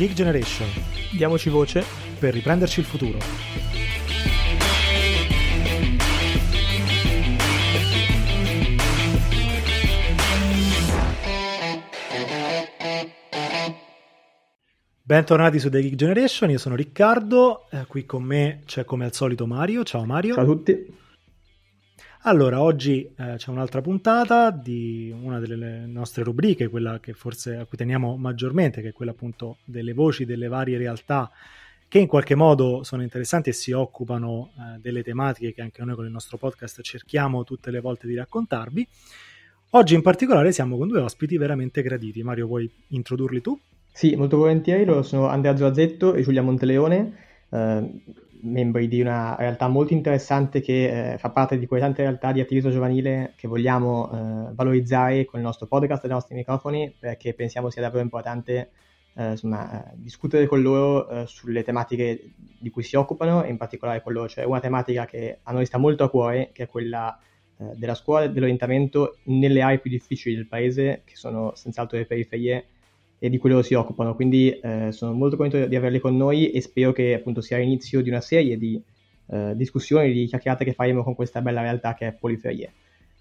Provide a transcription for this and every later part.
Geek Generation. Diamoci voce per riprenderci il futuro. Bentornati su The Geek Generation, io sono Riccardo, eh, qui con me c'è come al solito Mario. Ciao Mario. Ciao a tutti. Allora, oggi eh, c'è un'altra puntata di una delle nostre rubriche, quella che forse a cui teniamo maggiormente, che è quella appunto delle voci delle varie realtà che in qualche modo sono interessanti e si occupano eh, delle tematiche che anche noi con il nostro podcast cerchiamo tutte le volte di raccontarvi. Oggi in particolare siamo con due ospiti veramente graditi. Mario, vuoi introdurli tu? Sì, molto volentieri. Sono Andrea Zoazzetto e Giulia Monteleone. Eh, membri di una realtà molto interessante che eh, fa parte di quelle tante realtà di attivismo giovanile che vogliamo eh, valorizzare con il nostro podcast e i nostri microfoni perché pensiamo sia davvero importante eh, insomma, eh, discutere con loro eh, sulle tematiche di cui si occupano e in particolare con loro. C'è una tematica che a noi sta molto a cuore che è quella eh, della scuola e dell'orientamento nelle aree più difficili del paese che sono senz'altro le periferie e di cui loro si occupano. Quindi eh, sono molto contento di averli con noi e spero che appunto sia l'inizio di una serie di eh, discussioni, di chiacchierate che faremo con questa bella realtà che è Poliferie.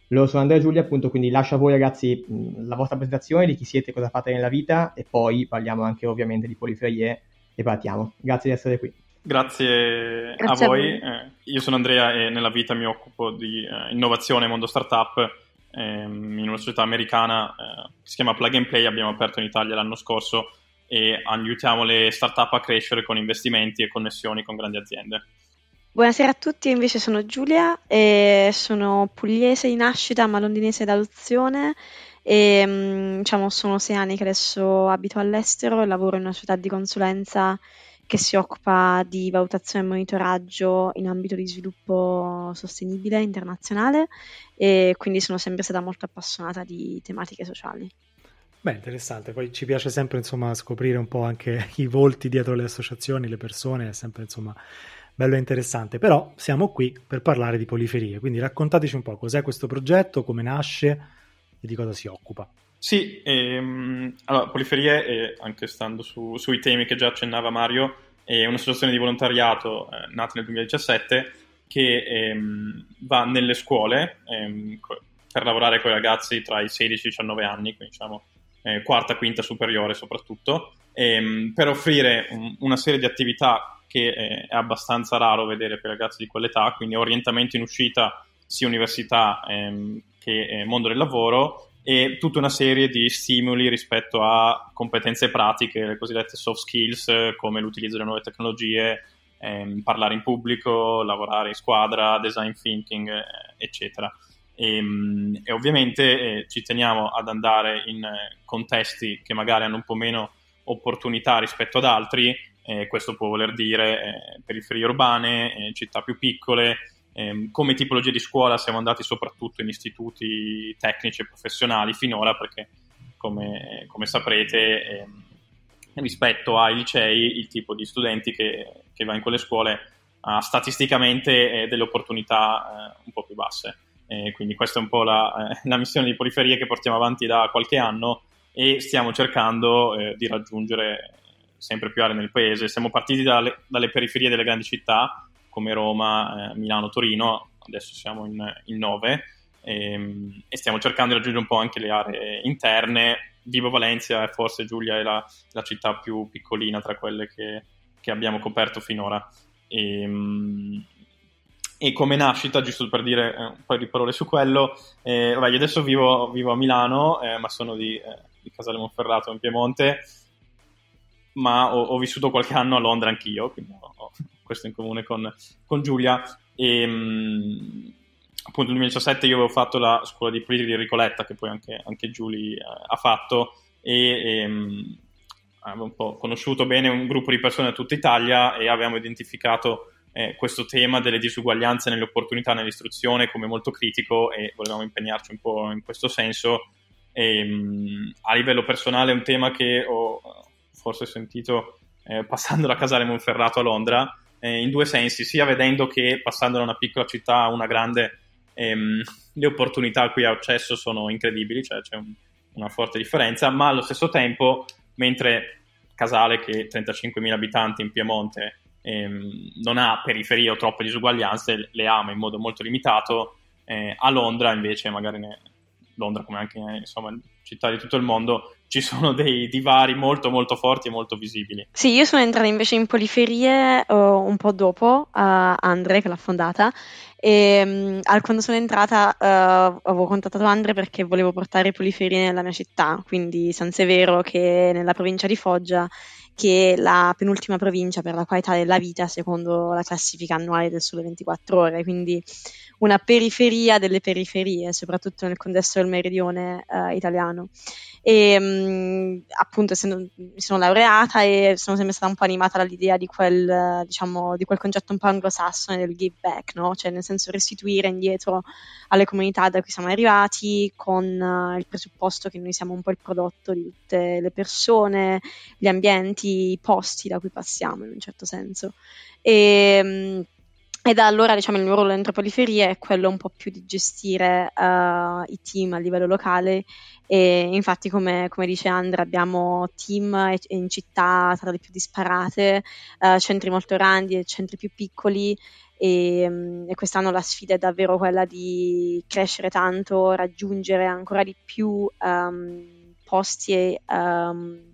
Loro sono Andrea e Giulia, appunto, quindi lascio a voi ragazzi la vostra presentazione di chi siete, cosa fate nella vita e poi parliamo anche ovviamente di Poliferie e partiamo. Grazie di essere qui. Grazie, Grazie a voi. A eh, io sono Andrea e nella vita mi occupo di eh, innovazione mondo startup ehm, in una società americana eh, che si chiama Plug and Play, abbiamo aperto in Italia l'anno scorso e aiutiamo le startup a crescere con investimenti e connessioni con grandi aziende. Buonasera a tutti, invece sono Giulia, sono pugliese di nascita ma londinese d'adozione e mm, diciamo, sono sei anni che adesso abito all'estero e lavoro in una società di consulenza che si occupa di valutazione e monitoraggio in ambito di sviluppo sostenibile internazionale e quindi sono sempre stata molto appassionata di tematiche sociali. Beh, interessante, poi ci piace sempre insomma scoprire un po' anche i volti dietro le associazioni, le persone, è sempre insomma bello e interessante, però siamo qui per parlare di poliferie, quindi raccontateci un po' cos'è questo progetto, come nasce e di cosa si occupa. Sì, ehm, allora, Poliferie, eh, anche stando su, sui temi che già accennava Mario, è un'associazione di volontariato eh, nata nel 2017 che ehm, va nelle scuole ehm, per lavorare con i ragazzi tra i 16 e i 19 anni, quindi diciamo eh, quarta, quinta superiore soprattutto, ehm, per offrire un, una serie di attività che eh, è abbastanza raro vedere per i ragazzi di quell'età, quindi orientamento in uscita sia università ehm, che eh, mondo del lavoro e tutta una serie di stimoli rispetto a competenze pratiche, le cosiddette soft skills, come l'utilizzo delle nuove tecnologie, ehm, parlare in pubblico, lavorare in squadra, design thinking, eh, eccetera. E, ehm, e ovviamente eh, ci teniamo ad andare in eh, contesti che magari hanno un po' meno opportunità rispetto ad altri, eh, questo può voler dire eh, periferie urbane, città più piccole, eh, come tipologia di scuola siamo andati soprattutto in istituti tecnici e professionali finora perché come, come saprete eh, rispetto ai licei il tipo di studenti che, che va in quelle scuole ha statisticamente eh, delle opportunità eh, un po' più basse. quindi questa è un po' la, eh, la, missione di periferie che portiamo avanti da qualche anno e stiamo cercando eh, di raggiungere sempre più aree nel paese. Siamo partiti dalle, dalle periferie delle grandi città come Roma, eh, Milano, Torino, adesso siamo in, in 9 e, ehm, e, stiamo cercando di raggiungere un po' anche le aree interne. Vivo Valencia e forse Giulia è la, la, città più piccolina tra quelle che, che abbiamo coperto finora. E, ehm, e, come nascita, giusto per dire eh, un paio di parole su quello, eh, vabbè, io adesso vivo, vivo a Milano, eh, ma sono di, eh, di Casale Monferrato in Piemonte, ma ho, ho, vissuto qualche anno a Londra anch'io, quindi ho, questo in comune con, con Giulia. E, mh, appunto nel 2017 io avevo fatto la scuola di politica di Ricoletta, che poi anche, anche Giulia eh, ha fatto, e, e mh, avevo un po' conosciuto bene un gruppo di persone da tutta Italia e avevamo identificato eh, questo tema delle disuguaglianze nelle opportunità nell'istruzione come molto critico e volevamo impegnarci un po' in questo senso. E, mh, a livello personale è un tema che ho forse sentito eh, passando da Casale Monferrato a Londra, eh, in due sensi, sia vedendo che passando da una piccola città a una grande ehm, le opportunità a cui ha accesso sono incredibili, cioè c'è un, una forte differenza, ma allo stesso tempo, mentre Casale che 35.000 abitanti in Piemonte ehm, non ha periferie o troppe disuguaglianze, le ama in modo molto limitato, eh, a Londra invece magari ne, Londra come anche insomma città di tutto il mondo ci sono dei divari molto molto forti e molto visibili. Sì, io sono entrata invece in Poliferie uh, un po' dopo uh, Andre che l'ha fondata e um, quando sono entrata uh, avevo contattato Andre perché volevo portare Poliferie nella mia città, quindi San Severo che è nella provincia di Foggia che è la penultima provincia per la qualità della vita secondo la classifica annuale del Sole 24 Ore, quindi una periferia delle periferie, soprattutto nel contesto del meridione uh, italiano. E mh, appunto essendo, mi sono laureata e sono sempre stata un po' animata dall'idea di quel, diciamo, di quel concetto un po' anglosassone del give back, no? cioè nel senso restituire indietro alle comunità da cui siamo arrivati con uh, il presupposto che noi siamo un po' il prodotto di tutte le persone, gli ambienti, i posti da cui passiamo in un certo senso. E, mh, e da allora diciamo, il mio ruolo dentro Poliferie è quello un po' più di gestire uh, i team a livello locale e infatti come, come dice Andrea abbiamo team in città tra le più disparate, uh, centri molto grandi e centri più piccoli e, um, e, quest'anno la sfida è davvero quella di crescere tanto, raggiungere ancora di più um, posti um,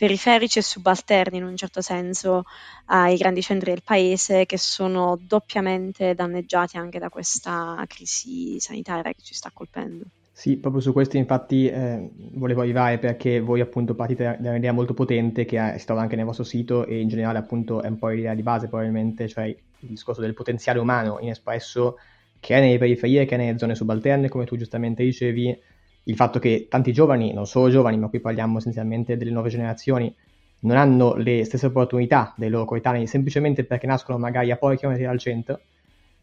periferici e subalterni in un certo senso ai grandi centri del paese che sono doppiamente danneggiati anche da questa crisi sanitaria che ci sta colpendo. Sì, proprio su questo infatti eh, volevo arrivare perché voi appunto partite da un'idea molto potente che si trova anche nel vostro sito e in generale appunto è un po' l'idea di base probabilmente, cioè il discorso del potenziale umano inespresso che è nelle periferie, che è nelle zone subalterne, come tu giustamente dicevi, il fatto che tanti giovani, non solo giovani, ma qui parliamo essenzialmente delle nuove generazioni, non hanno le stesse opportunità dei loro coetanei semplicemente perché nascono magari a pochi chilometri dal centro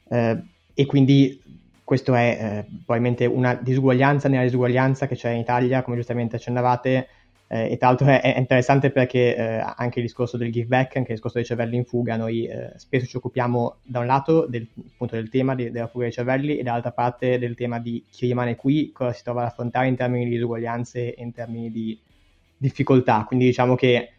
eh, e quindi questo è eh, probabilmente una disuguaglianza nella disuguaglianza che c'è in Italia, come giustamente accennavate, eh, e tra l'altro è, è interessante perché eh, anche il discorso del give back, anche il discorso dei cervelli in fuga, noi eh, spesso ci occupiamo da un lato del, appunto, del tema di, della fuga dei cervelli e dall'altra parte del tema di chi rimane qui, cosa si trova ad affrontare in termini di disuguaglianze e in termini di difficoltà. Quindi diciamo che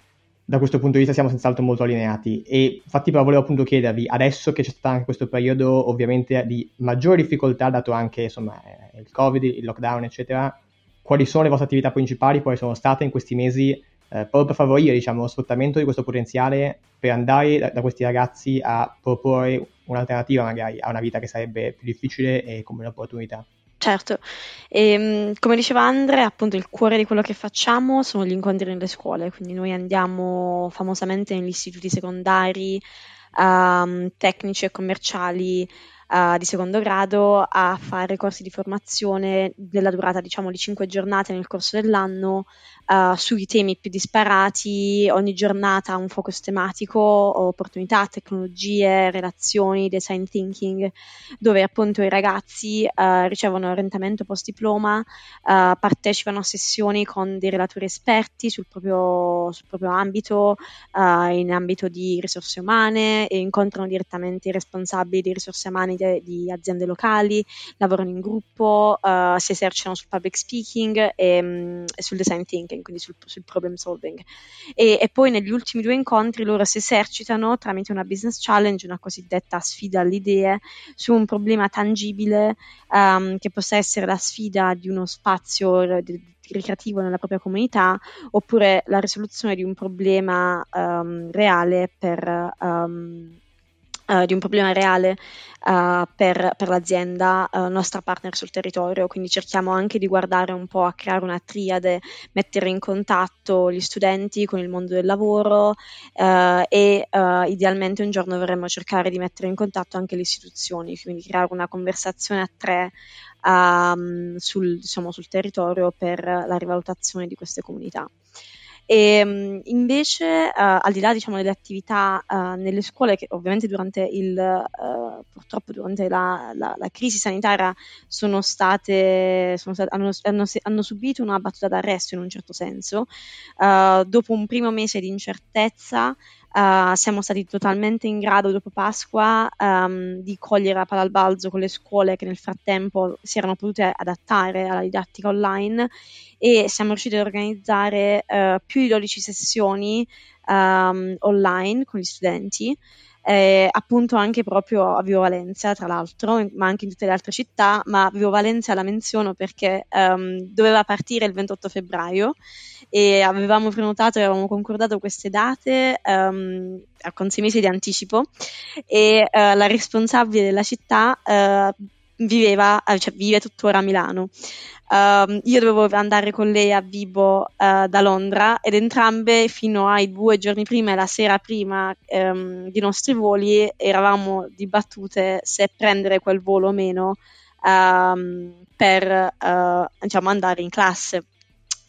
da questo punto di vista siamo senz'altro molto allineati e infatti però volevo appunto chiedervi adesso che c'è stato anche questo periodo ovviamente di maggiore difficoltà dato anche insomma eh, il covid, il lockdown eccetera quali sono le vostre attività principali, quali sono state in questi mesi, eh, proprio per favorire diciamo, lo sfruttamento di questo potenziale per andare da, da, questi ragazzi a proporre un'alternativa magari a una vita che sarebbe più difficile e come un'opportunità. Certo, e, ehm, come diceva Andre, appunto il cuore di quello che facciamo sono gli incontri nelle scuole, quindi noi andiamo famosamente negli istituti secondari, um, tecnici e commerciali uh, di secondo grado a fare corsi di formazione della durata diciamo di 5 giornate nel corso dell'anno uh, sui temi più disparati, ogni giornata un focus tematico, opportunità, tecnologie, relazioni, design thinking, dove appunto i ragazzi uh, ricevono orientamento post diploma, partecipano a sessioni con dei relatori esperti sul proprio, sul proprio ambito, in ambito di risorse umane e incontrano direttamente i responsabili di risorse umane di, di aziende locali, lavorano in gruppo, uh, si esercitano sul public speaking e, um, e sul design thinking, quindi sul, sul problem solving. E, e, poi negli ultimi due incontri loro si esercitano tramite una business challenge, una cosiddetta sfida alle idee, su un problema tangibile um, che possa essere la sfida di uno spazio ricreativo nella propria comunità oppure la risoluzione di un problema um, reale per um, Uh, di un problema reale uh, per, per, l'azienda uh, nostra partner sul territorio, quindi cerchiamo anche di guardare un po' a creare una triade, mettere in contatto gli studenti con il mondo del lavoro e idealmente un giorno vorremmo cercare di mettere in contatto anche le istituzioni, quindi creare una conversazione a tre um, sul, diciamo, sul territorio per la rivalutazione di queste comunità. E ehm, invece, uh, al di là diciamo, delle attività uh, nelle scuole, che ovviamente durante il, uh, purtroppo durante la, la, la, crisi sanitaria sono state, sono state hanno, hanno, hanno, subito una battuta d'arresto in un certo senso, dopo un primo mese di incertezza uh, siamo stati totalmente in grado dopo Pasqua um, di cogliere la palla al balzo con le scuole che nel frattempo si erano potute adattare alla didattica online e siamo riusciti ad organizzare uh, più di 12 sessioni um, online con gli studenti eh, appunto anche proprio a Vivo Valencia, tra l'altro, ma anche in tutte le altre città, ma Vivo Valencia la menziono perché um, doveva partire il 28 febbraio e avevamo prenotato e avevamo concordato queste date um, con sei mesi di anticipo e uh, la responsabile della città uh, viveva, cioè vive tuttora a Milano. Uh, io dovevo andare con lei a Vibo uh, da Londra ed entrambe fino ai due giorni prima e la sera prima um, dei nostri voli eravamo dibattute se prendere quel volo o meno um, per uh, diciamo, andare in classe.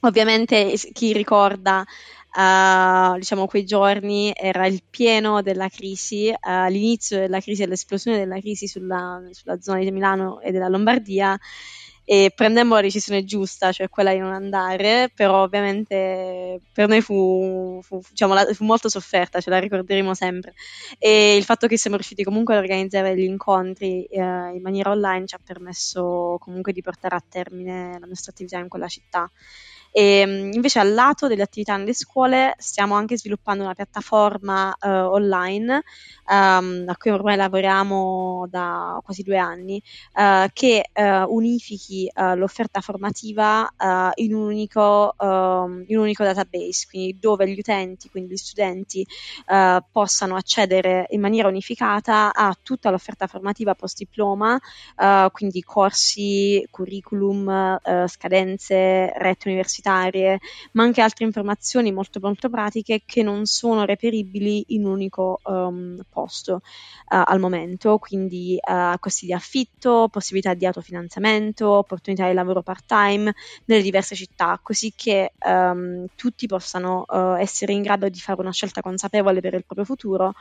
Ovviamente chi ricorda Uh, diciamo quei giorni era il pieno della crisi, uh, l'inizio della crisi, l'esplosione della crisi sulla, sulla zona di Milano e della Lombardia e prendemmo la decisione giusta, cioè quella di non andare, però ovviamente per noi fu, fu, diciamo, la, fu, molto sofferta, ce la ricorderemo sempre. E il fatto che siamo riusciti comunque ad organizzare gli incontri eh, in maniera online ci ha permesso comunque di portare a termine la nostra attività in quella città. E, mm, invece al lato delle attività nelle scuole stiamo anche sviluppando una piattaforma uh, online um, a cui ormai lavoriamo da quasi due anni uh, che uh, unifichi l'offerta formativa in un, unico, um, in, un unico, database, quindi dove gli utenti, quindi gli studenti possano accedere in maniera unificata a tutta l'offerta formativa post diploma, quindi corsi, curriculum, scadenze, rette universitarie universitarie, ma anche altre informazioni molto molto pratiche che non sono reperibili in un unico um, posto uh, al momento, quindi uh, costi di affitto, possibilità di autofinanziamento, opportunità di lavoro part-time nelle diverse città, così che um, tutti possano uh, essere in grado di fare una scelta consapevole per il proprio futuro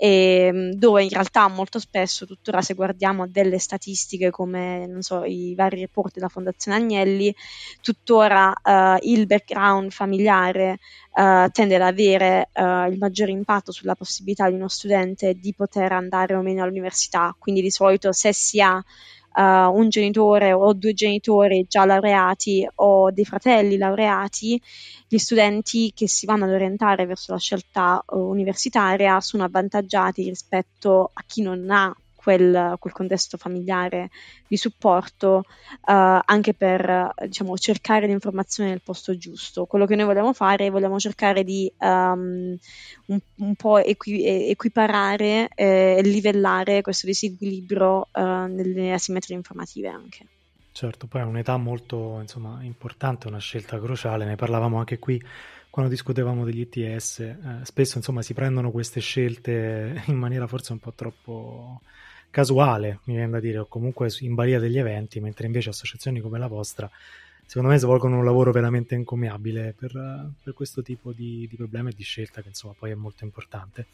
e ehm, dove in realtà molto spesso, tuttora se guardiamo delle statistiche come so, i vari report della Fondazione Agnelli, tuttora uh, il background familiare uh, tende ad avere uh, il maggiore impatto sulla possibilità di uno studente di poter andare o meno all'università, quindi di solito se si ha uh, un genitore o due genitori già laureati o dei fratelli laureati, gli studenti che si vanno ad orientare verso la scelta uh, universitaria sono avvantaggiati rispetto a chi non ha quel, quel contesto familiare di supporto uh, anche per diciamo, cercare l'informazione nel posto giusto. Quello che noi vogliamo fare è vogliamo cercare di um, un, un, po' equi- equiparare e eh, livellare questo disequilibrio uh, nelle asimmetrie informative anche. Certo, poi è un'età molto insomma, importante, una scelta cruciale, ne parlavamo anche qui quando discutevamo degli ITS, eh, spesso insomma si prendono queste scelte in maniera forse un po' troppo casuale, mi viene da dire, o comunque in balia degli eventi, mentre invece associazioni come la vostra, secondo me, svolgono un lavoro veramente encomiabile per, per questo tipo di, di problemi e di scelta, che insomma poi è molto importante.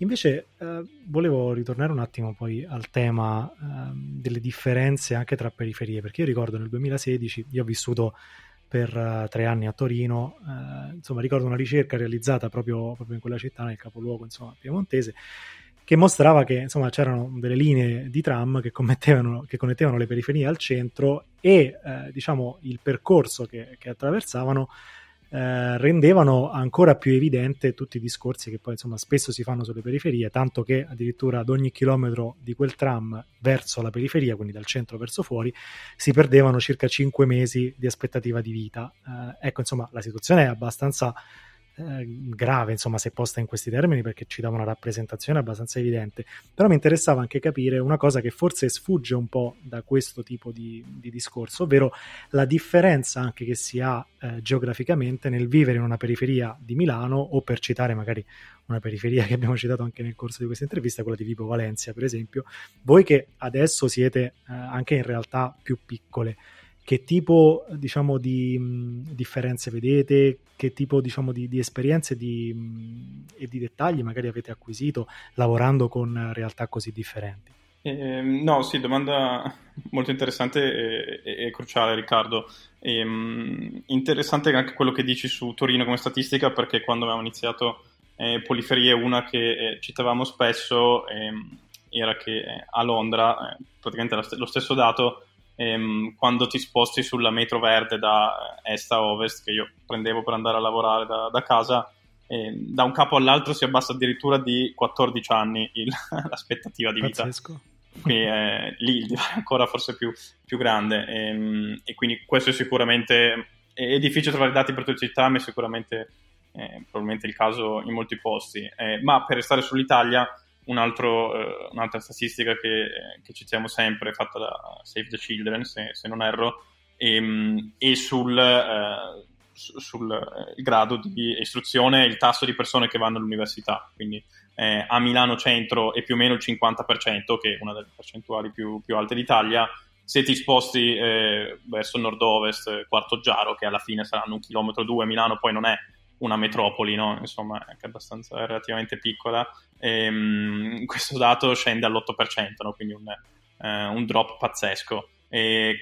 Invece eh, volevo ritornare un attimo poi al tema eh, delle differenze anche tra periferie, perché io ricordo nel 2016, io ho vissuto per uh, tre anni a Torino, uh, insomma ricordo una ricerca realizzata proprio, proprio, in quella città, nel capoluogo insomma, piemontese, che mostrava che insomma, c'erano delle linee di tram che, che connettevano le periferie al centro e eh, diciamo, il percorso che, che attraversavano eh, rendevano ancora più evidente tutti i discorsi che poi insomma, spesso si fanno sulle periferie, tanto che addirittura ad ogni chilometro di quel tram verso la periferia, quindi dal centro verso fuori, si perdevano circa 5 mesi di aspettativa di vita. Eh, ecco, insomma, la situazione è abbastanza eh, grave, insomma, se posta in questi termini, perché ci dà una rappresentazione abbastanza evidente. Però mi interessava anche capire una cosa che forse sfugge un po' da questo tipo di, di discorso, ovvero la differenza anche che si ha eh, geograficamente nel vivere in una periferia di Milano o per citare magari una periferia che abbiamo citato anche nel corso di questa intervista, quella di Vibo Valencia, per esempio. Voi che adesso siete eh, anche in realtà più piccole, che tipo diciamo, di mh, differenze vedete, che tipo diciamo, di, di, esperienze di, mh, e di dettagli magari avete acquisito lavorando con realtà così differenti? Eh, no, sì, domanda molto interessante e, e, e cruciale Riccardo. E, ehm, mh, interessante anche quello che dici su Torino come statistica perché quando abbiamo iniziato eh, Poliferie, una che eh, citavamo spesso ehm, era che eh, a Londra, eh, praticamente lo stesso dato, ehm, quando ti sposti sulla metro verde da est a ovest, che io prendevo per andare a lavorare da, da casa, eh, da un capo all'altro si abbassa addirittura di 14 anni il, l'aspettativa di vita. Pazzesco. Quindi eh, lì il divario è ancora forse più, più grande e, ehm, e, quindi questo è sicuramente è difficile trovare dati per tutte le città, ma è sicuramente eh, probabilmente il caso in molti posti. Eh, ma per restare sull'Italia, un altro, eh, un'altra statistica che, che, citiamo sempre, fatta da Save the Children, se, se non erro, e, ehm, e sul, eh, sul eh, grado di istruzione il tasso di persone che vanno all'università. Quindi eh, a Milano Centro è più o meno il 50%, che è una delle percentuali più, più alte d'Italia. Se ti sposti eh, verso nord-ovest, Quarto Giaro, che alla fine saranno un chilometro o due, Milano poi non è una metropoli, no? insomma, è abbastanza relativamente piccola. E, um, questo dato scende all'8%, no? quindi un, eh, un, drop pazzesco. E,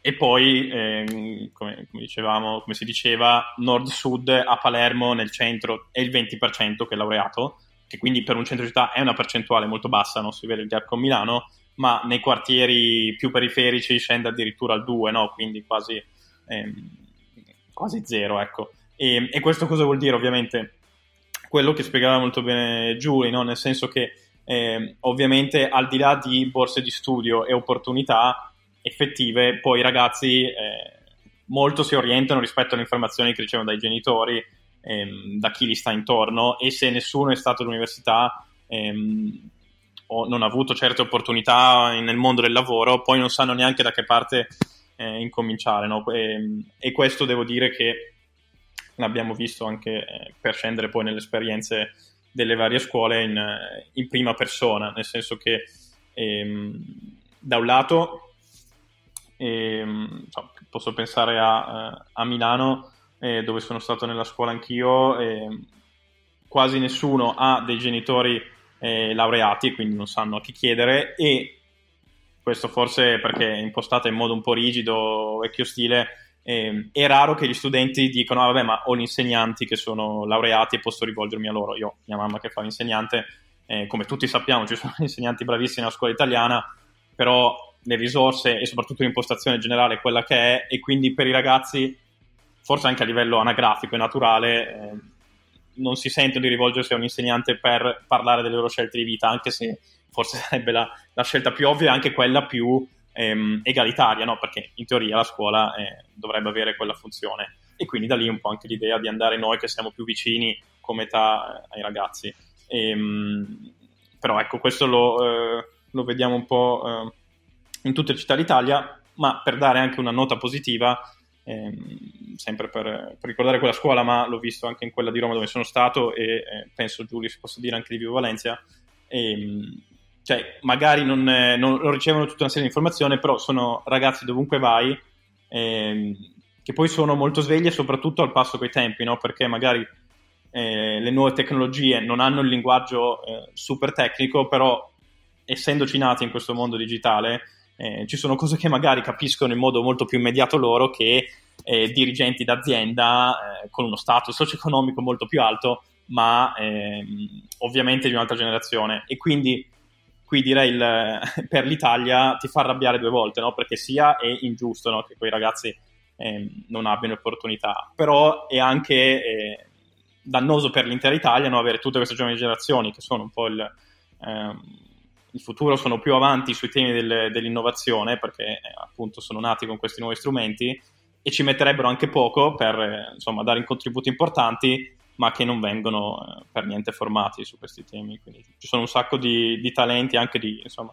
e poi, eh, come, come, dicevamo, come si diceva, nord-sud a Palermo nel centro è il 20% che è laureato, che quindi per un centro città è una percentuale molto bassa, non si vede il gap con Milano, ma nei quartieri più periferici scende addirittura al 2, no? quindi quasi, ehm, quasi zero. Ecco. E, e, questo cosa vuol dire? Ovviamente quello che spiegava molto bene Giulia, no? nel senso che eh, ovviamente al di là di borse di studio e opportunità effettive, poi i ragazzi eh, molto si orientano rispetto alle informazioni che ricevono dai genitori, ehm, da chi li sta intorno e se nessuno è stato all'università ehm, o non ha avuto certe opportunità nel mondo del lavoro, poi non sanno neanche da che parte eh, incominciare. No? E, e questo devo dire che l'abbiamo visto anche eh, per scendere poi nelle esperienze delle varie scuole in, eh, in prima persona, nel senso che ehm, da un lato ehm, posso pensare a, eh, a Milano eh, dove sono stato nella scuola anch'io, ehm, quasi nessuno ha dei genitori eh, laureati quindi non sanno a chi chiedere e questo forse perché è impostata in modo un po' rigido, vecchio stile, eh, è raro che gli studenti dicano, ah, vabbè, ma ho gli insegnanti che sono laureati e posso rivolgermi a loro. Io, mia mamma che fa l'insegnante, eh, come tutti sappiamo, ci sono insegnanti bravissimi nella scuola italiana, però le risorse e soprattutto l'impostazione generale è quella che è e quindi per i ragazzi, forse anche a livello anagrafico e naturale, eh, non si sentono di rivolgersi a un insegnante per parlare delle loro scelte di vita, anche se forse sarebbe la, la scelta più ovvia e anche quella più ehm, egalitaria, no? perché in teoria la scuola eh, dovrebbe avere quella funzione. E quindi da lì un po' anche l'idea di andare noi che siamo più vicini come età eh, ai ragazzi. Ehm, però ecco, questo lo, eh, lo vediamo un po' eh, in tutte le città d'Italia, ma per dare anche una nota positiva, ehm, sempre per, per, ricordare quella scuola, ma l'ho visto anche in quella di Roma dove sono stato e eh, penso Giulio si possa dire anche di Vivo Valencia. Ehm, cioè magari non, eh, non, non, ricevono tutta una serie di informazioni, però sono ragazzi dovunque vai, ehm, che poi sono molto svegli e soprattutto al passo coi tempi, no? perché magari eh, le nuove tecnologie non hanno il linguaggio eh, super tecnico, però essendoci nati in questo mondo digitale, eh, ci sono cose che magari capiscono in modo molto più immediato loro che eh, dirigenti d'azienda eh, con uno status socio-economico molto più alto, ma ehm, ovviamente di un'altra generazione. E quindi qui direi il, per l'Italia ti fa arrabbiare due volte, no? perché sia è ingiusto no? che quei ragazzi eh, non abbiano opportunità, però è anche eh, dannoso per l'intera Italia no? avere tutte queste giovani generazioni che sono un po' il, eh, il futuro, sono più avanti sui temi del, dell'innovazione perché eh, appunto sono nati con questi nuovi strumenti e ci metterebbero anche poco per eh, insomma, dare contributi importanti ma che non vengono eh, per niente formati su questi temi. Quindi ci sono un sacco di, di talenti, anche di insomma,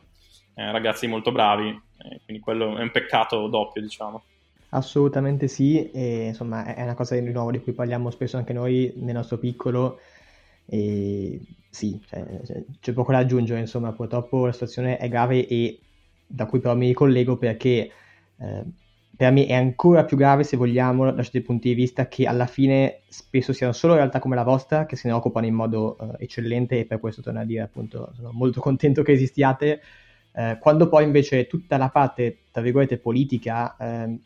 eh, ragazzi molto bravi, eh, quindi quello è un peccato doppio, diciamo. Assolutamente sì, e, insomma è una cosa di nuovo di cui parliamo spesso anche noi nel nostro piccolo. E sì, cioè, c'è poco da aggiungere, insomma, purtroppo la situazione è grave e da cui però mi ricollego perché eh, per me è ancora più grave se vogliamo da certi punti di vista che alla fine spesso siano solo realtà come la vostra che se ne occupano in modo uh, eccellente e per questo torno a dire appunto sono molto contento che esistiate. Uh, quando poi invece tutta la parte tra virgolette politica uh,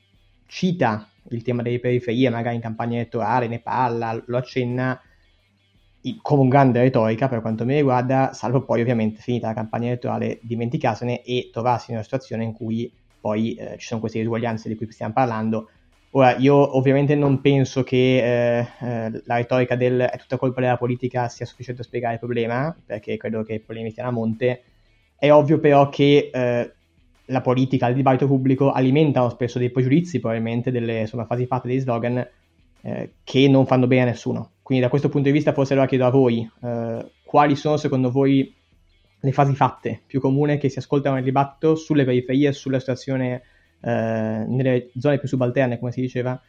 cita il tema delle periferie magari in campagna elettorale ne parla, lo accenna come un grande retorica per quanto mi riguarda, salvo poi ovviamente finita la campagna elettorale dimenticarsene e trovarsi in una situazione in cui poi eh, ci sono queste disuguaglianze di cui stiamo parlando. Ora, io ovviamente non penso che eh, eh, la retorica del è tutta colpa della politica sia sufficiente a spiegare il problema, perché credo che i problemi stiano a monte. È ovvio però che eh, la politica, il dibattito pubblico alimentano spesso dei pregiudizi, probabilmente delle insomma, fasi fatte dei slogan eh, che non fanno bene a nessuno. Quindi da questo punto di vista forse allora chiedo a voi quali sono secondo voi le fasi fatte più comuni che si ascoltano nel dibattito sulle periferie, sulla situazione eh, nelle zone più subalterne, come si diceva,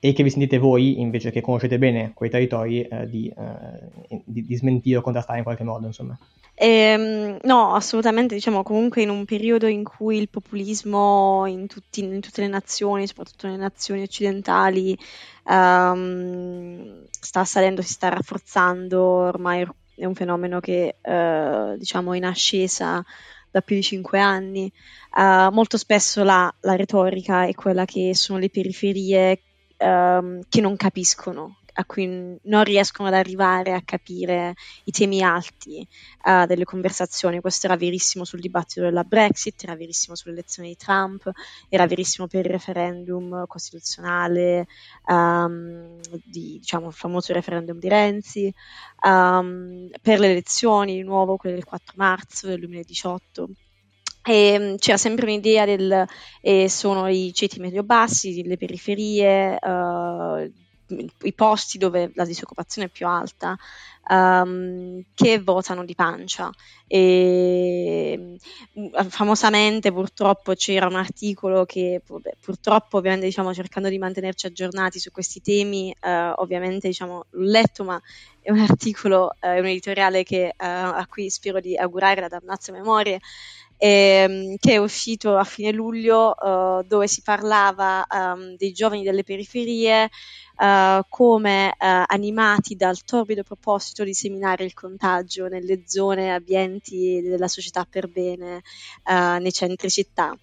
e che vi sentite voi, invece che conoscete bene quei territori, eh, di, eh, di, di, smentire o contrastare in qualche modo, insomma. Ehm, no, assolutamente, diciamo comunque in un periodo in cui il populismo in, tutti, in tutte le nazioni, soprattutto nelle nazioni occidentali, um, sta salendo, si sta rafforzando, ormai è un fenomeno che uh, diciamo è in ascesa da più di cinque anni. Uh, molto spesso la, la, retorica è quella che sono le periferie um, che non capiscono a cui non riescono ad arrivare a capire i temi alti uh, delle conversazioni. Questo era verissimo sul dibattito della Brexit, era verissimo sull'elezione di Trump, era verissimo per il referendum costituzionale, um, di, diciamo il famoso referendum di Renzi, um, per le elezioni di nuovo, quelle del 4 marzo del 2018. E c'era sempre un'idea del eh, sono i ceti medio-bassi, le periferie, uh, i posti dove la disoccupazione è più alta um, che votano di pancia. E famosamente purtroppo c'era un articolo che purtroppo ovviamente diciamo cercando di mantenerci aggiornati su questi temi uh, ovviamente diciamo l'ho letto ma è un articolo, uh, è un editoriale che, uh, a cui spero di augurare la damnazio memoria ehm, che è uscito a fine luglio uh, dove si parlava um, dei giovani delle periferie uh, come uh, animati dal torbido proposito di seminare il contagio nelle zone abbienti della società per bene nei centri città.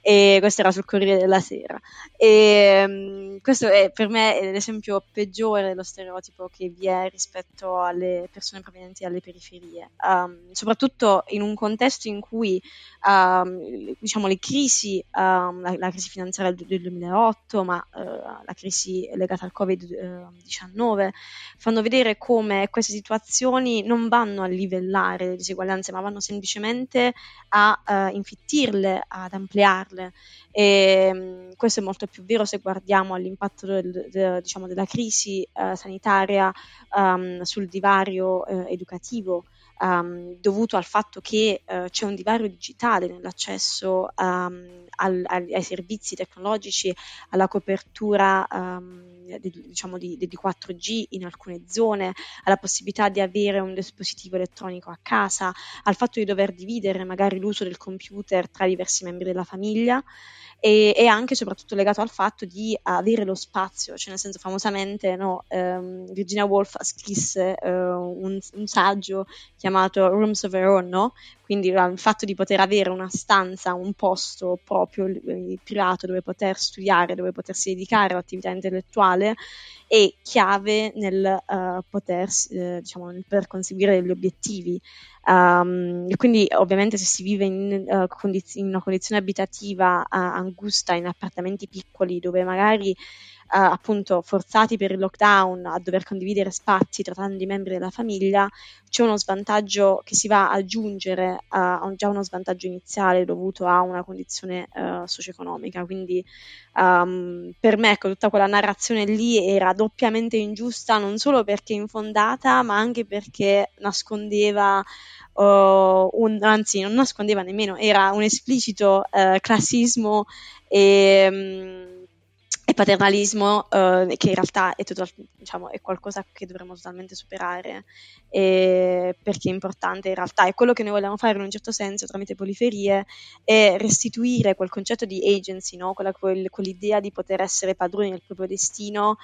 E questo era sul Corriere della Sera. E, um, questo è per me è l'esempio peggiore dello stereotipo che vi è rispetto alle persone provenienti dalle periferie, um, soprattutto in un contesto in cui um, diciamo, le crisi, um, la, la, crisi finanziaria del, del 2008, ma uh, la crisi legata al Covid-19, fanno vedere come queste situazioni non vanno a livellare le diseguaglianze, ma vanno semplicemente a uh, infittirle, ad ampliarle. E, um, questo è molto più vero se guardiamo all'impatto del, de, diciamo, della crisi uh, sanitaria um, sul divario uh, educativo um, dovuto al fatto che uh, c'è un divario digitale nell'accesso um, al, al, ai servizi tecnologici, alla copertura um, di, diciamo di, di, 4G in alcune zone, alla possibilità di avere un dispositivo elettronico a casa, al fatto di dover dividere magari l'uso del computer tra diversi membri della famiglia e, e, anche soprattutto legato al fatto di avere lo spazio, cioè nel senso famosamente no, um, Virginia Woolf scrisse uh, un, un, saggio chiamato Rooms of Her Own, no? quindi il fatto di poter avere una stanza, un posto proprio privato dove poter studiare, dove potersi dedicare all'attività intellettuale è chiave nel uh, poter, uh, diciamo, poter conseguire degli obiettivi. Um, quindi ovviamente se si vive in, uh, condiz- in una condizione abitativa angusta in appartamenti piccoli dove magari eh, appunto forzati per il lockdown a dover condividere spazi trattando di membri della famiglia, c'è uno svantaggio che si va ad aggiungere a, a già uno svantaggio iniziale dovuto a una condizione uh, socio-economica. Quindi um, per me ecco, tutta quella narrazione lì era doppiamente ingiusta non solo perché infondata, ma anche perché nascondeva Uh, un, anzi non nascondeva nemmeno, era un esplicito uh, classismo e, um, e paternalismo eh, che in realtà è, total, diciamo, è, qualcosa che dovremmo totalmente superare eh, perché è importante in realtà è quello che noi vogliamo fare in un certo senso tramite poliferie è restituire quel concetto di agency no? Quella, quel, quell'idea di poter essere padroni del proprio destino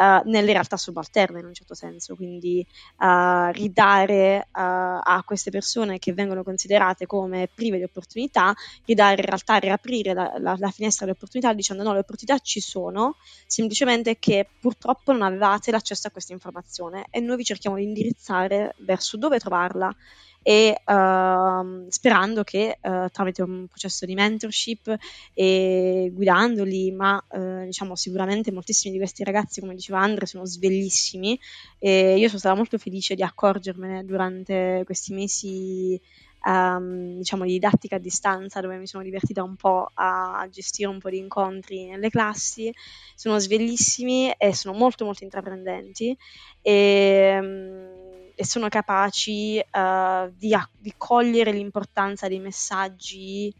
eh, nelle realtà subalterne in un certo senso quindi eh, ridare eh, a queste persone che vengono considerate come prive di opportunità ridare in realtà riaprire la, la, la finestra delle opportunità dicendo no le opportunità ci sono sono, semplicemente che purtroppo non avevate l'accesso a questa informazione e noi vi cerchiamo di indirizzare verso dove trovarla e uh, sperando che uh, tramite un processo di mentorship e guidandoli, ma uh, diciamo sicuramente moltissimi di questi ragazzi, come diceva Andre, sono sveglissimi e io sono stata molto felice di accorgermene durante questi mesi um, diciamo di didattica a distanza dove mi sono divertita un po' a gestire un po' di incontri nelle classi, sono sveglissimi e sono molto molto intraprendenti e um, e sono capaci uh, di, di, cogliere l'importanza dei messaggi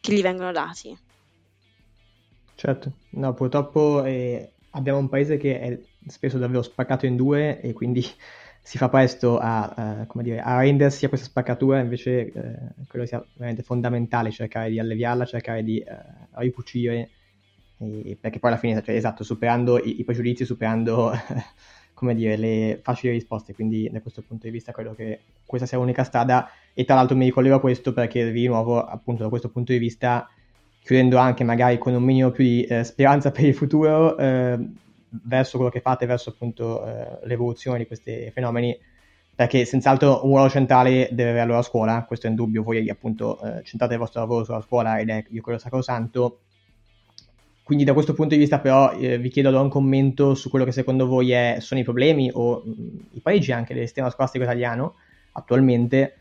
che gli vengono dati. Certo, no, purtroppo eh, abbiamo un paese che è spesso davvero spaccato in due e quindi si fa presto a, uh, dire, a rendersi a questa spaccatura, invece eh, credo sia veramente fondamentale cercare di alleviarla, cercare di uh, ricucire, e, perché poi alla fine, cioè, esatto, superando i, i pregiudizi, superando come dire, le facili risposte, quindi da questo punto di vista credo che questa sia l'unica strada. E tra l'altro mi ricollego a questo perché di nuovo appunto da questo punto di vista chiudendo anche magari con un minimo più di eh, speranza per il futuro eh, verso quello che fate, verso appunto eh, l'evoluzione di questi fenomeni perché senz'altro un ruolo centrale deve averlo la scuola, questo è indubbio, voi appunto eh, centrate il vostro lavoro sulla scuola ed è io credo sacrosanto. Quindi da questo punto di vista però eh, vi chiedo allora un commento su quello che secondo voi è, sono i problemi o mh, mm, i paesi anche del sistema scolastico italiano attualmente,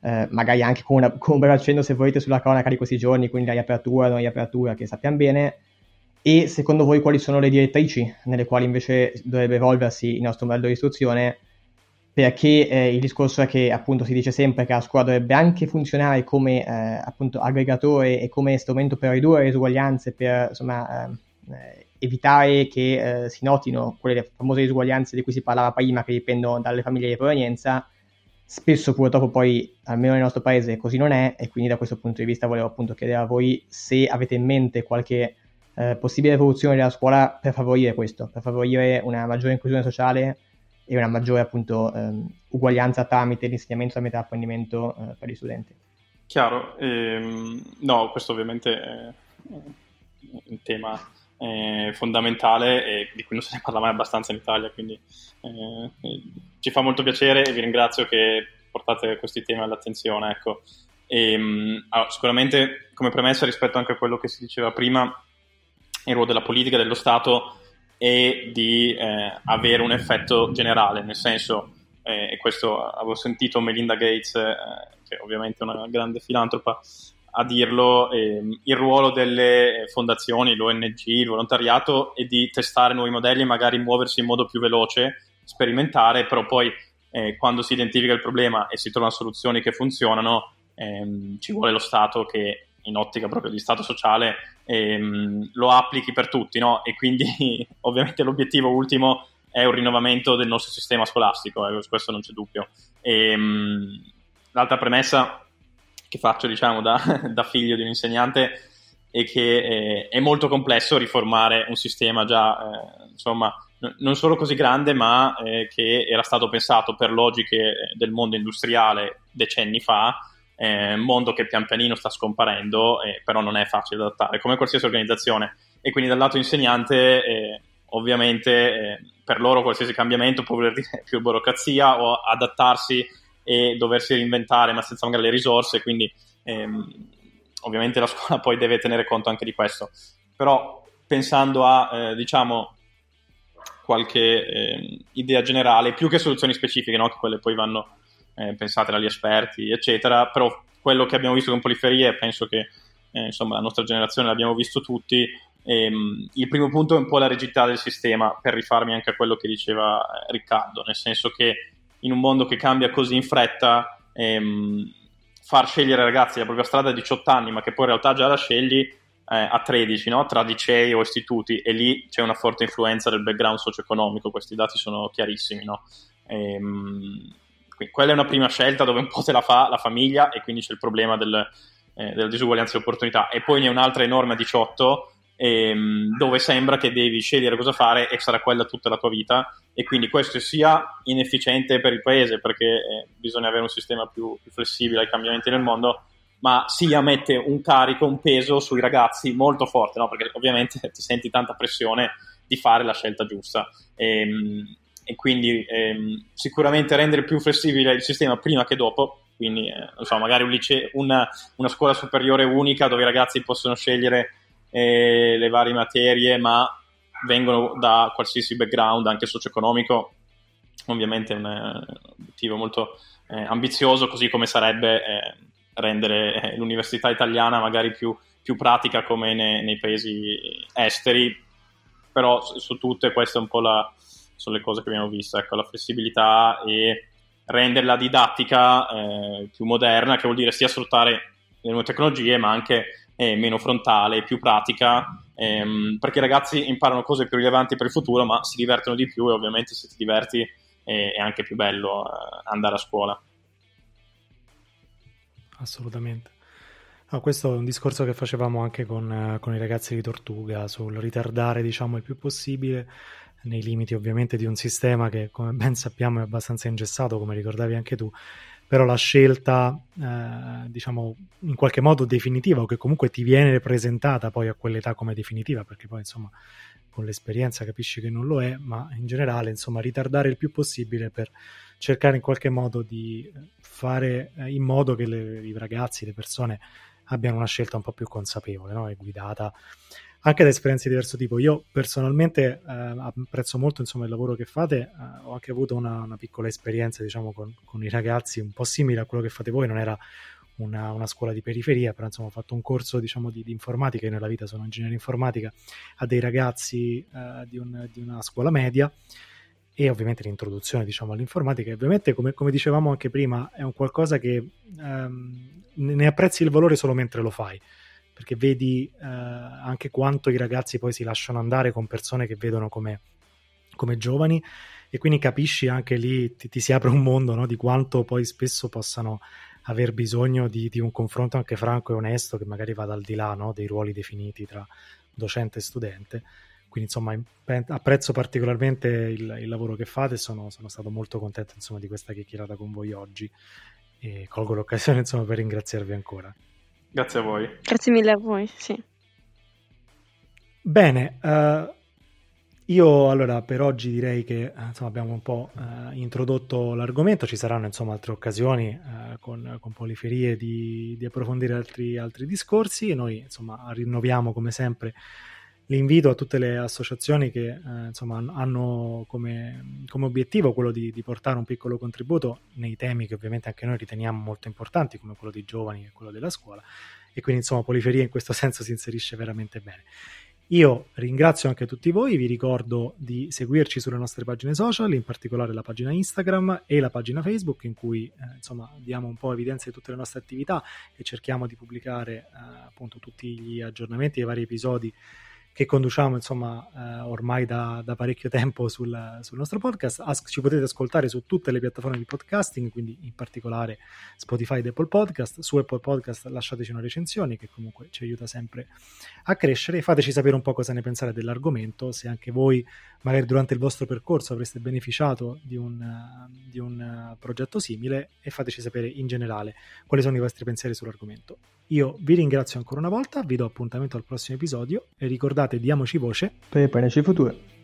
eh, magari anche con, con un breve accenno se volete sulla cronaca di questi giorni, quindi la riapertura, non riapertura, che sappiamo bene, e secondo voi quali sono le direttrici nelle quali invece dovrebbe evolversi il nostro modello di istruzione perché eh, il discorso è che appunto si dice sempre che la scuola dovrebbe anche funzionare come eh, appunto aggregatore e come strumento per ridurre le disuguaglianze, per insomma eh, evitare che eh, si notino quelle famose disuguaglianze di cui si parlava prima che dipendono dalle famiglie di provenienza. Spesso purtroppo poi, almeno nel nostro paese, così non è e quindi da questo punto di vista volevo appunto chiedere a voi se avete in mente qualche eh, possibile evoluzione della scuola per favorire questo, per favorire una maggiore inclusione sociale e una maggiore appunto ehm, uguaglianza tramite l'insegnamento tramite l'apprendimento eh, per gli studenti. Chiaro, ehm, no, questo ovviamente è un tema eh, fondamentale e di cui non se ne parla mai abbastanza in Italia, quindi eh, ci fa molto piacere e vi ringrazio che portate questi temi all'attenzione. Ecco. E, ehm, allora, sicuramente come premessa rispetto anche a quello che si diceva prima, il ruolo della politica, dello Stato e di eh, avere un effetto generale, nel senso, eh, e questo avevo sentito Melinda Gates, eh, che ovviamente è una grande filantropa, a dirlo, ehm, il ruolo delle fondazioni, l'ONG, il volontariato è di testare nuovi modelli e magari muoversi in modo più veloce, sperimentare, però poi eh, quando si identifica il problema e si trovano soluzioni che funzionano, ehm, ci vuole lo Stato che in ottica proprio di Stato sociale ehm, lo applichi per tutti, no? E quindi ovviamente l'obiettivo ultimo è un rinnovamento del nostro sistema scolastico, eh, questo non c'è dubbio. E, ehm, l'altra premessa che faccio, diciamo, da, da, figlio di un insegnante è che eh, è molto complesso riformare un sistema già, eh, insomma, n- non solo così grande, ma eh, che era stato pensato per logiche eh, del mondo industriale decenni fa eh, mondo che pian pianino sta scomparendo, eh, però non è facile da adattare, come qualsiasi organizzazione. E quindi dal lato insegnante, eh, ovviamente, eh, per loro qualsiasi cambiamento può voler dire più burocrazia o adattarsi e doversi reinventare, ma senza magari le risorse, quindi ehm, ovviamente la scuola poi deve tenere conto anche di questo. Però pensando a, eh, diciamo, qualche eh, idea generale, più che soluzioni specifiche, no? che quelle poi vanno eh, pensate agli esperti, eccetera, però quello che abbiamo visto con Poliferie, penso che eh, insomma la nostra generazione l'abbiamo visto tutti, ehm, il primo punto è un po' la rigidità del sistema, per rifarmi anche a quello che diceva eh, Riccardo, nel senso che in un mondo che cambia così in fretta, ehm, far scegliere ragazzi la propria strada a 18 anni, ma che poi in realtà già la scegli eh, a 13, no? tra licei o istituti, e lì c'è una forte influenza del background socio-economico, questi dati sono chiarissimi. No? Ehm, quella è una prima scelta dove un po' te la fa la famiglia e quindi c'è il problema del, eh, della disuguaglianza di opportunità. E poi ne è un'altra enorme a 18 ehm, dove sembra che devi scegliere cosa fare e sarà quella tutta la tua vita e quindi questo sia inefficiente per il paese perché eh, bisogna avere un sistema più, più, flessibile ai cambiamenti nel mondo ma sia mette un carico, un peso sui ragazzi molto forte, no? perché ovviamente ti senti tanta pressione di fare la scelta giusta. E, ehm, e quindi ehm, sicuramente rendere più flessibile il sistema prima che dopo, quindi eh, so, magari un liceo, una, una, scuola superiore unica dove i ragazzi possono scegliere eh, le varie materie, ma vengono da qualsiasi background, anche socio-economico, ovviamente è un, un obiettivo molto eh, ambizioso, così come sarebbe eh, rendere eh, l'università italiana magari più, più pratica come nei, nei, paesi esteri, però su, su tutte queste un po' la, sono le cose che abbiamo visto, ecco, la flessibilità e rendere la didattica eh, più moderna, che vuol dire sia sfruttare le nuove tecnologie, ma anche eh, meno frontale, più pratica, ehm, perché i ragazzi imparano cose più rilevanti per il futuro, ma si divertono di più e ovviamente se ti diverti eh, è anche più bello eh, andare a scuola. Assolutamente. No, questo è un discorso che facevamo anche con, eh, con, i ragazzi di Tortuga sul ritardare diciamo il più possibile nei limiti ovviamente di un sistema che come ben sappiamo è abbastanza ingessato come ricordavi anche tu però la scelta eh, diciamo in qualche modo definitiva o che comunque ti viene presentata poi a quell'età come definitiva perché poi insomma con l'esperienza capisci che non lo è ma in generale insomma ritardare il più possibile per cercare in qualche modo di fare eh, in modo che le, i ragazzi, le persone abbiano una scelta un po' più consapevole no? e guidata anche da esperienze di diverso tipo. Io personalmente eh, apprezzo molto insomma, il lavoro che fate, eh, ho anche avuto una, una piccola esperienza diciamo, con, con, i ragazzi un po' simile a quello che fate voi, non era una, una scuola di periferia, però insomma ho fatto un corso diciamo, di, di, informatica, io nella vita sono ingegnere informatica, a dei ragazzi eh, di, un, di una scuola media e ovviamente l'introduzione diciamo, all'informatica. E ovviamente, come, come, dicevamo anche prima, è un qualcosa che ehm, ne apprezzi il valore solo mentre lo fai, perché vedi eh, anche quanto i ragazzi poi si lasciano andare con persone che vedono come, come giovani e quindi capisci anche lì, ti, ti si apre un mondo no? di quanto poi spesso possano aver bisogno di, di, un confronto anche franco e onesto che magari vada al di là no? dei ruoli definiti tra docente e studente quindi insomma apprezzo particolarmente il, il lavoro che fate e sono, sono, stato molto contento insomma, di questa chiacchierata con voi oggi e colgo l'occasione insomma, per ringraziarvi ancora. Grazie a voi. Grazie mille a voi, sì. Bene, uh, io allora per oggi direi che insomma, abbiamo un po' uh, introdotto l'argomento, ci saranno insomma altre occasioni uh, con, con, Poliferie di, di approfondire altri, altri discorsi e noi insomma rinnoviamo come sempre l'invito a tutte le associazioni che eh, insomma, hanno come, come, obiettivo quello di, di, portare un piccolo contributo nei temi che ovviamente anche noi riteniamo molto importanti, come quello dei giovani e quello della scuola, e quindi insomma Poliferia in questo senso si inserisce veramente bene. Io ringrazio anche tutti voi, vi ricordo di seguirci sulle nostre pagine social, in particolare la pagina Instagram e la pagina Facebook in cui eh, insomma diamo un po' evidenza di tutte le nostre attività e cerchiamo di pubblicare eh, appunto tutti gli aggiornamenti e i vari episodi che conduciamo insomma eh, ormai da, da, parecchio tempo sul, sul, nostro podcast. Ask ci potete ascoltare su tutte le piattaforme di podcasting, quindi in particolare Spotify ed Apple Podcast. Su Apple Podcast lasciateci una recensione che comunque ci aiuta sempre a crescere. Fateci sapere un po' cosa ne pensate dell'argomento, se anche voi magari durante il vostro percorso avreste beneficiato di un, di un progetto simile e fateci sapere in generale quali sono i vostri pensieri sull'argomento. Io vi ringrazio ancora una volta, vi do appuntamento al prossimo episodio e ricordate diamoci voce per il futuro.